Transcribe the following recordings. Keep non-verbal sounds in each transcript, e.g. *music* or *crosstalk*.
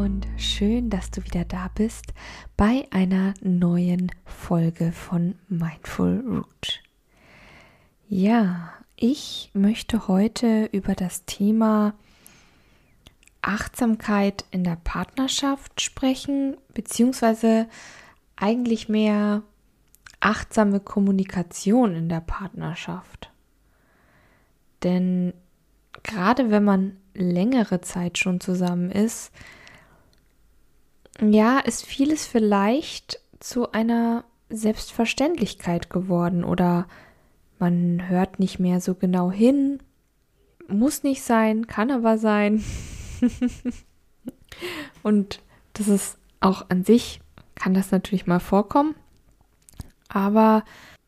Und schön, dass du wieder da bist bei einer neuen Folge von Mindful Root. Ja, ich möchte heute über das Thema Achtsamkeit in der Partnerschaft sprechen, beziehungsweise eigentlich mehr achtsame Kommunikation in der Partnerschaft. Denn gerade wenn man längere Zeit schon zusammen ist, ja, ist vieles vielleicht zu einer Selbstverständlichkeit geworden oder man hört nicht mehr so genau hin. Muss nicht sein, kann aber sein. *laughs* Und das ist auch an sich, kann das natürlich mal vorkommen. Aber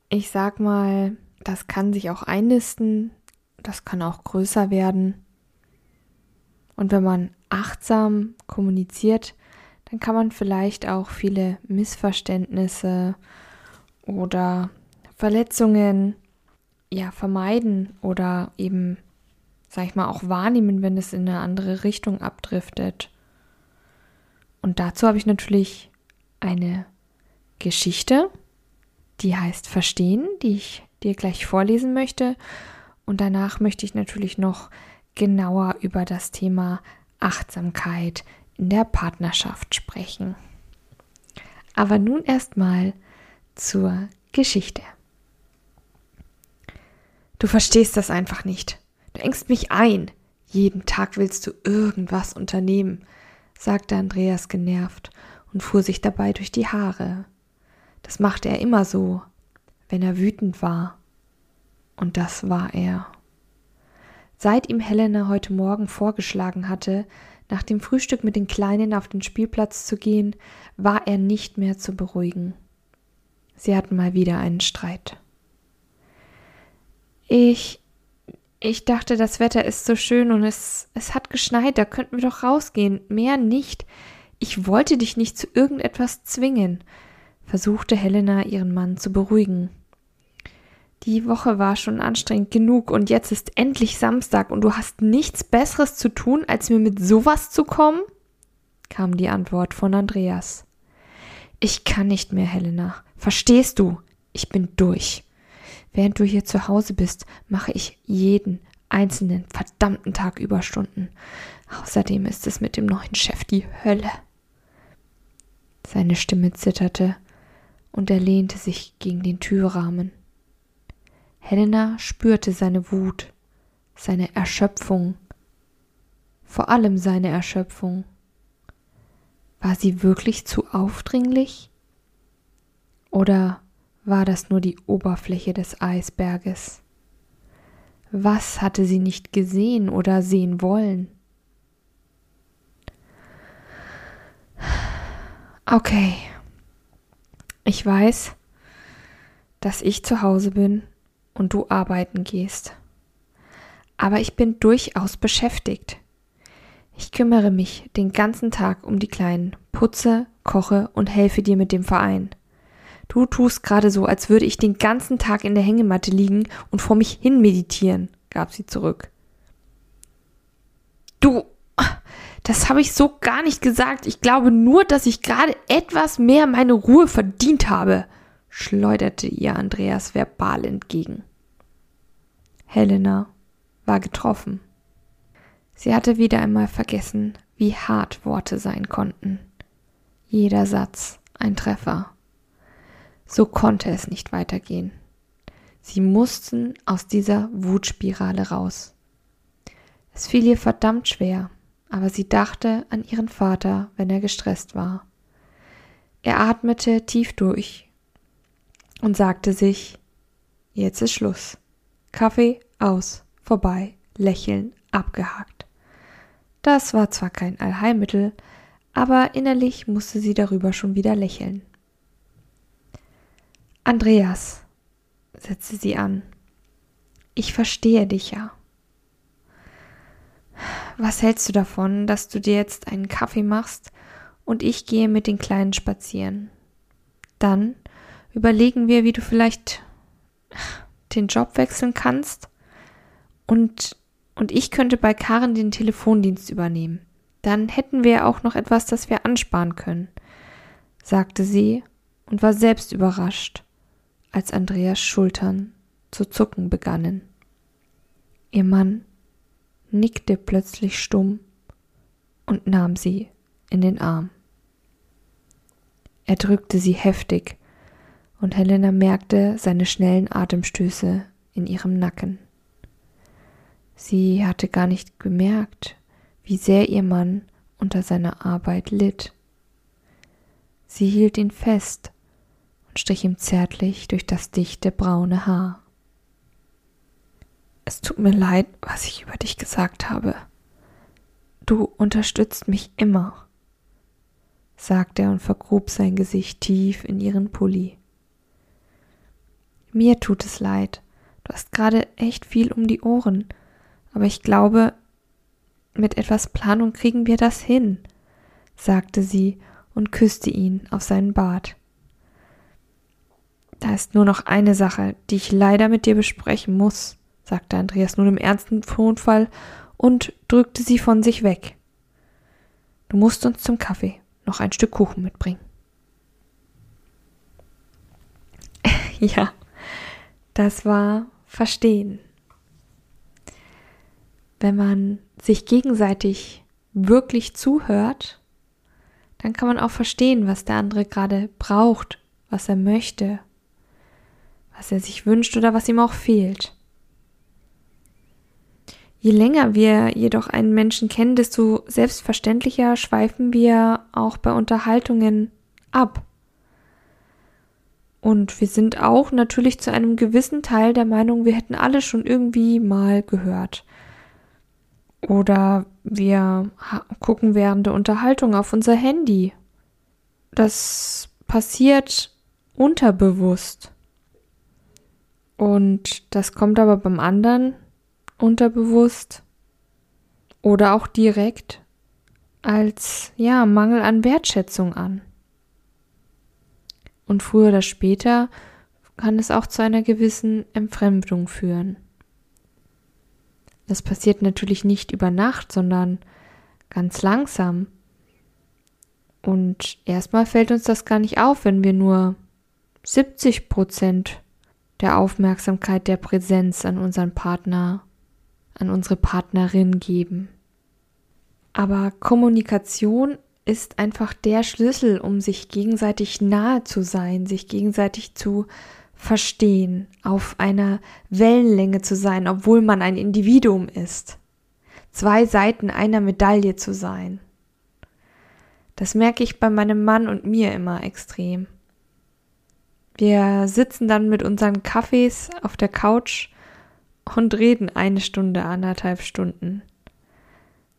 ich sag mal, das kann sich auch einnisten, das kann auch größer werden. Und wenn man achtsam kommuniziert, dann kann man vielleicht auch viele Missverständnisse oder Verletzungen ja vermeiden oder eben, sag ich mal, auch wahrnehmen, wenn es in eine andere Richtung abdriftet. Und dazu habe ich natürlich eine Geschichte, die heißt Verstehen, die ich dir gleich vorlesen möchte. Und danach möchte ich natürlich noch genauer über das Thema Achtsamkeit in der Partnerschaft sprechen. Aber nun erstmal zur Geschichte. Du verstehst das einfach nicht. Du engst mich ein. Jeden Tag willst du irgendwas unternehmen, sagte Andreas genervt und fuhr sich dabei durch die Haare. Das machte er immer so, wenn er wütend war. Und das war er. Seit ihm Helena heute Morgen vorgeschlagen hatte, nach dem Frühstück mit den Kleinen auf den Spielplatz zu gehen, war er nicht mehr zu beruhigen. Sie hatten mal wieder einen Streit. Ich. Ich dachte, das Wetter ist so schön und es, es hat geschneit, da könnten wir doch rausgehen. Mehr nicht. Ich wollte dich nicht zu irgendetwas zwingen, versuchte Helena ihren Mann zu beruhigen. Die Woche war schon anstrengend genug und jetzt ist endlich Samstag und du hast nichts Besseres zu tun, als mir mit sowas zu kommen? kam die Antwort von Andreas. Ich kann nicht mehr, Helena. Verstehst du? Ich bin durch. Während du hier zu Hause bist, mache ich jeden einzelnen verdammten Tag Überstunden. Außerdem ist es mit dem neuen Chef die Hölle. Seine Stimme zitterte und er lehnte sich gegen den Türrahmen. Helena spürte seine Wut, seine Erschöpfung, vor allem seine Erschöpfung. War sie wirklich zu aufdringlich? Oder war das nur die Oberfläche des Eisberges. Was hatte sie nicht gesehen oder sehen wollen? Okay, ich weiß, dass ich zu Hause bin und du arbeiten gehst. Aber ich bin durchaus beschäftigt. Ich kümmere mich den ganzen Tag um die Kleinen, putze, koche und helfe dir mit dem Verein. Du tust gerade so, als würde ich den ganzen Tag in der Hängematte liegen und vor mich hin meditieren, gab sie zurück. Du, das habe ich so gar nicht gesagt. Ich glaube nur, dass ich gerade etwas mehr meine Ruhe verdient habe, schleuderte ihr Andreas verbal entgegen. Helena war getroffen. Sie hatte wieder einmal vergessen, wie hart Worte sein konnten. Jeder Satz ein Treffer. So konnte es nicht weitergehen. Sie mussten aus dieser Wutspirale raus. Es fiel ihr verdammt schwer, aber sie dachte an ihren Vater, wenn er gestresst war. Er atmete tief durch und sagte sich, jetzt ist Schluss. Kaffee aus, vorbei, lächeln, abgehakt. Das war zwar kein Allheilmittel, aber innerlich musste sie darüber schon wieder lächeln. Andreas, setzte sie an, ich verstehe dich ja. Was hältst du davon, dass du dir jetzt einen Kaffee machst und ich gehe mit den Kleinen spazieren? Dann überlegen wir, wie du vielleicht den Job wechseln kannst und, und ich könnte bei Karen den Telefondienst übernehmen. Dann hätten wir auch noch etwas, das wir ansparen können, sagte sie und war selbst überrascht, als Andreas Schultern zu zucken begannen. Ihr Mann nickte plötzlich stumm und nahm sie in den Arm. Er drückte sie heftig, und Helena merkte seine schnellen Atemstöße in ihrem Nacken. Sie hatte gar nicht gemerkt, wie sehr ihr Mann unter seiner Arbeit litt. Sie hielt ihn fest und strich ihm zärtlich durch das dichte braune Haar. Es tut mir leid, was ich über dich gesagt habe. Du unterstützt mich immer, sagte er und vergrub sein Gesicht tief in ihren Pulli. Mir tut es leid. Du hast gerade echt viel um die Ohren. Aber ich glaube, mit etwas Planung kriegen wir das hin, sagte sie und küsste ihn auf seinen Bart. Da ist nur noch eine Sache, die ich leider mit dir besprechen muss, sagte Andreas nun im ernsten Tonfall und drückte sie von sich weg. Du musst uns zum Kaffee noch ein Stück Kuchen mitbringen. *laughs* ja, das war Verstehen. Wenn man sich gegenseitig wirklich zuhört, dann kann man auch verstehen, was der andere gerade braucht, was er möchte, was er sich wünscht oder was ihm auch fehlt. Je länger wir jedoch einen Menschen kennen, desto selbstverständlicher schweifen wir auch bei Unterhaltungen ab. Und wir sind auch natürlich zu einem gewissen Teil der Meinung, wir hätten alle schon irgendwie mal gehört. Oder wir gucken während der Unterhaltung auf unser Handy. Das passiert unterbewusst. Und das kommt aber beim anderen unterbewusst oder auch direkt als ja Mangel an Wertschätzung an. Und früher oder später kann es auch zu einer gewissen Entfremdung führen. Das passiert natürlich nicht über Nacht, sondern ganz langsam. Und erstmal fällt uns das gar nicht auf, wenn wir nur 70 Prozent der Aufmerksamkeit, der Präsenz an unseren Partner an unsere Partnerin geben. Aber Kommunikation ist einfach der Schlüssel, um sich gegenseitig nahe zu sein, sich gegenseitig zu verstehen, auf einer Wellenlänge zu sein, obwohl man ein Individuum ist. Zwei Seiten einer Medaille zu sein. Das merke ich bei meinem Mann und mir immer extrem. Wir sitzen dann mit unseren Kaffees auf der Couch und reden eine Stunde, anderthalb Stunden.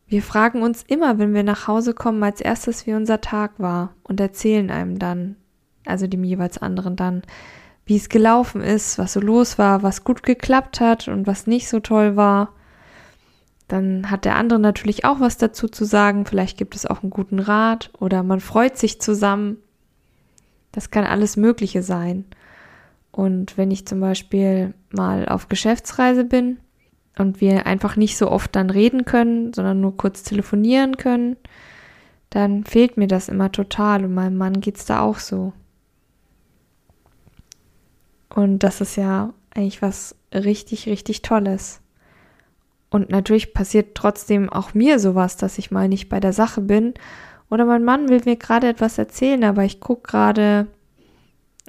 Wir fragen uns immer, wenn wir nach Hause kommen, als erstes, wie unser Tag war und erzählen einem dann, also dem jeweils anderen dann, wie es gelaufen ist, was so los war, was gut geklappt hat und was nicht so toll war. Dann hat der andere natürlich auch was dazu zu sagen, vielleicht gibt es auch einen guten Rat oder man freut sich zusammen. Das kann alles Mögliche sein. Und wenn ich zum Beispiel mal auf Geschäftsreise bin und wir einfach nicht so oft dann reden können, sondern nur kurz telefonieren können, dann fehlt mir das immer total und meinem Mann geht's da auch so. Und das ist ja eigentlich was richtig, richtig Tolles. Und natürlich passiert trotzdem auch mir sowas, dass ich mal nicht bei der Sache bin. Oder mein Mann will mir gerade etwas erzählen, aber ich gucke gerade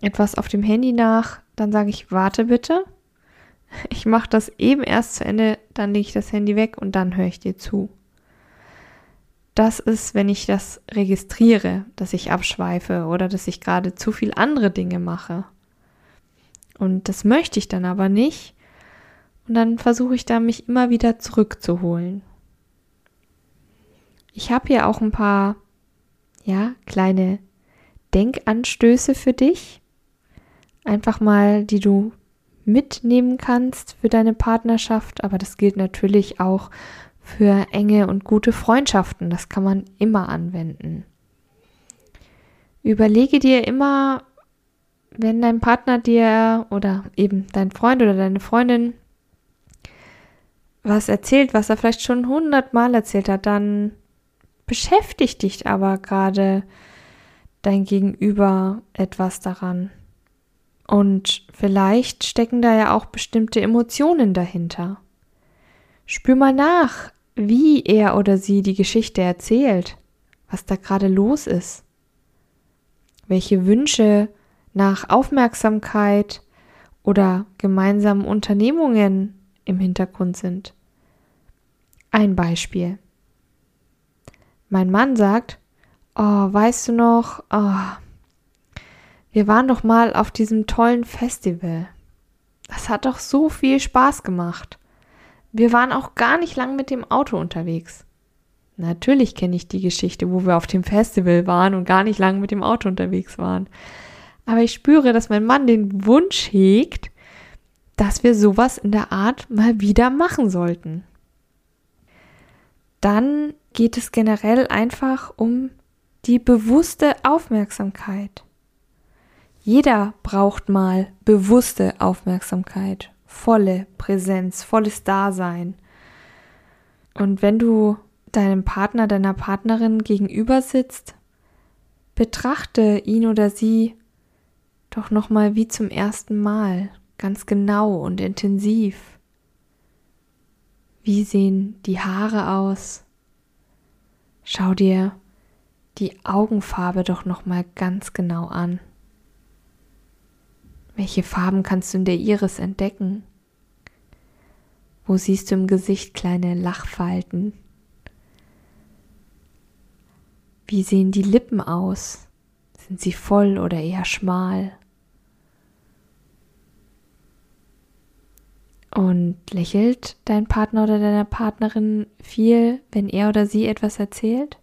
etwas auf dem Handy nach, dann sage ich, warte bitte. Ich mache das eben erst zu Ende, dann lege ich das Handy weg und dann höre ich dir zu. Das ist, wenn ich das registriere, dass ich abschweife oder dass ich gerade zu viel andere Dinge mache. Und das möchte ich dann aber nicht. Und dann versuche ich da mich immer wieder zurückzuholen. Ich habe hier auch ein paar, ja, kleine Denkanstöße für dich. einfach mal, die du mitnehmen kannst für deine Partnerschaft, aber das gilt natürlich auch für enge und gute Freundschaften. Das kann man immer anwenden. Überlege dir immer, wenn dein Partner dir oder eben dein Freund oder deine Freundin was erzählt, was er vielleicht schon hundertmal erzählt hat, dann beschäftigt dich aber gerade dein Gegenüber etwas daran. Und vielleicht stecken da ja auch bestimmte Emotionen dahinter. Spür mal nach, wie er oder sie die Geschichte erzählt, was da gerade los ist, welche Wünsche nach Aufmerksamkeit oder gemeinsamen Unternehmungen im Hintergrund sind. Ein Beispiel. Mein Mann sagt, oh, weißt du noch, oh, wir waren doch mal auf diesem tollen Festival. Das hat doch so viel Spaß gemacht. Wir waren auch gar nicht lang mit dem Auto unterwegs. Natürlich kenne ich die Geschichte, wo wir auf dem Festival waren und gar nicht lang mit dem Auto unterwegs waren. Aber ich spüre, dass mein Mann den Wunsch hegt, dass wir sowas in der Art mal wieder machen sollten. Dann geht es generell einfach um die bewusste Aufmerksamkeit. Jeder braucht mal bewusste Aufmerksamkeit, volle Präsenz, volles Dasein. Und wenn du deinem Partner, deiner Partnerin gegenüber sitzt, betrachte ihn oder sie doch nochmal wie zum ersten Mal, ganz genau und intensiv. Wie sehen die Haare aus? Schau dir die Augenfarbe doch nochmal ganz genau an. Welche Farben kannst du in der Iris entdecken? Wo siehst du im Gesicht kleine Lachfalten? Wie sehen die Lippen aus? Sind sie voll oder eher schmal? Und lächelt dein Partner oder deine Partnerin viel, wenn er oder sie etwas erzählt?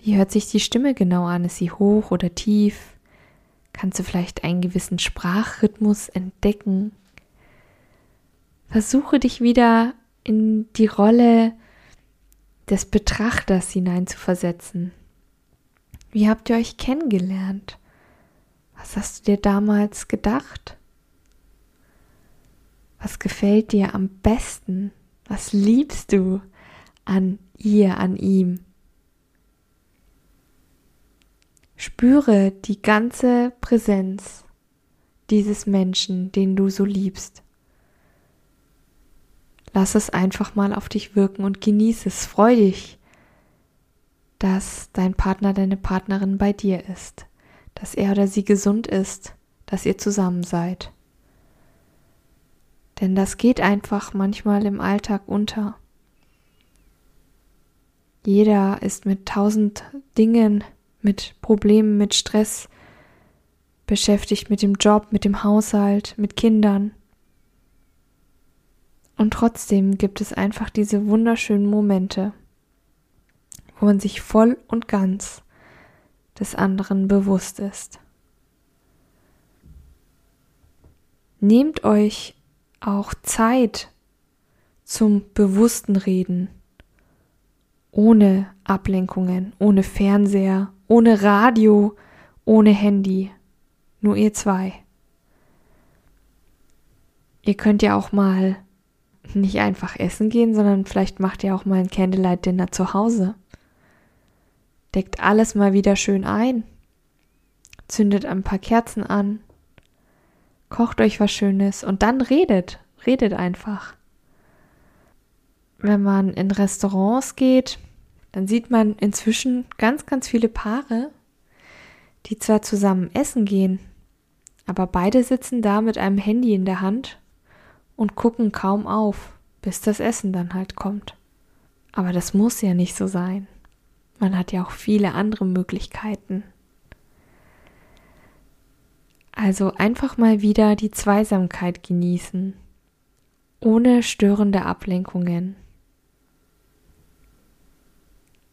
Wie hört sich die Stimme genau an? Ist sie hoch oder tief? Kannst du vielleicht einen gewissen Sprachrhythmus entdecken? Versuche dich wieder in die Rolle des Betrachters hineinzuversetzen. Wie habt ihr euch kennengelernt? Was hast du dir damals gedacht? Was gefällt dir am besten? Was liebst du an ihr, an ihm? Spüre die ganze Präsenz dieses Menschen, den du so liebst. Lass es einfach mal auf dich wirken und genieße es. Freu dich, dass dein Partner, deine Partnerin bei dir ist, dass er oder sie gesund ist, dass ihr zusammen seid. Denn das geht einfach manchmal im Alltag unter. Jeder ist mit tausend Dingen mit Problemen, mit Stress beschäftigt, mit dem Job, mit dem Haushalt, mit Kindern. Und trotzdem gibt es einfach diese wunderschönen Momente, wo man sich voll und ganz des anderen bewusst ist. Nehmt euch auch Zeit zum bewussten Reden, ohne Ablenkungen, ohne Fernseher, ohne Radio, ohne Handy. Nur ihr zwei. Ihr könnt ja auch mal nicht einfach essen gehen, sondern vielleicht macht ihr auch mal ein Candlelight Dinner zu Hause. Deckt alles mal wieder schön ein. Zündet ein paar Kerzen an. Kocht euch was Schönes und dann redet. Redet einfach. Wenn man in Restaurants geht, dann sieht man inzwischen ganz, ganz viele Paare, die zwar zusammen essen gehen, aber beide sitzen da mit einem Handy in der Hand und gucken kaum auf, bis das Essen dann halt kommt. Aber das muss ja nicht so sein. Man hat ja auch viele andere Möglichkeiten. Also einfach mal wieder die Zweisamkeit genießen, ohne störende Ablenkungen.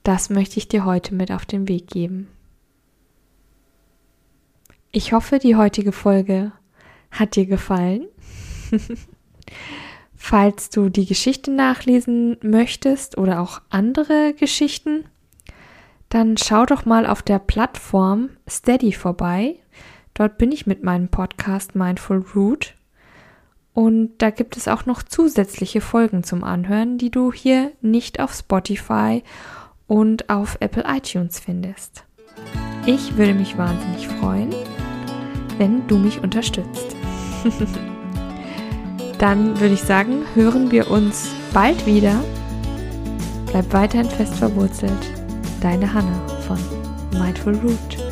Das möchte ich dir heute mit auf den Weg geben. Ich hoffe, die heutige Folge hat dir gefallen. *laughs* Falls du die Geschichte nachlesen möchtest oder auch andere Geschichten, dann schau doch mal auf der Plattform Steady vorbei. Dort bin ich mit meinem Podcast Mindful Root. Und da gibt es auch noch zusätzliche Folgen zum Anhören, die du hier nicht auf Spotify und auf Apple iTunes findest. Ich würde mich wahnsinnig freuen, wenn du mich unterstützt. *laughs* Dann würde ich sagen, hören wir uns bald wieder. Bleib weiterhin fest verwurzelt. Deine Hanna von Mindful Root.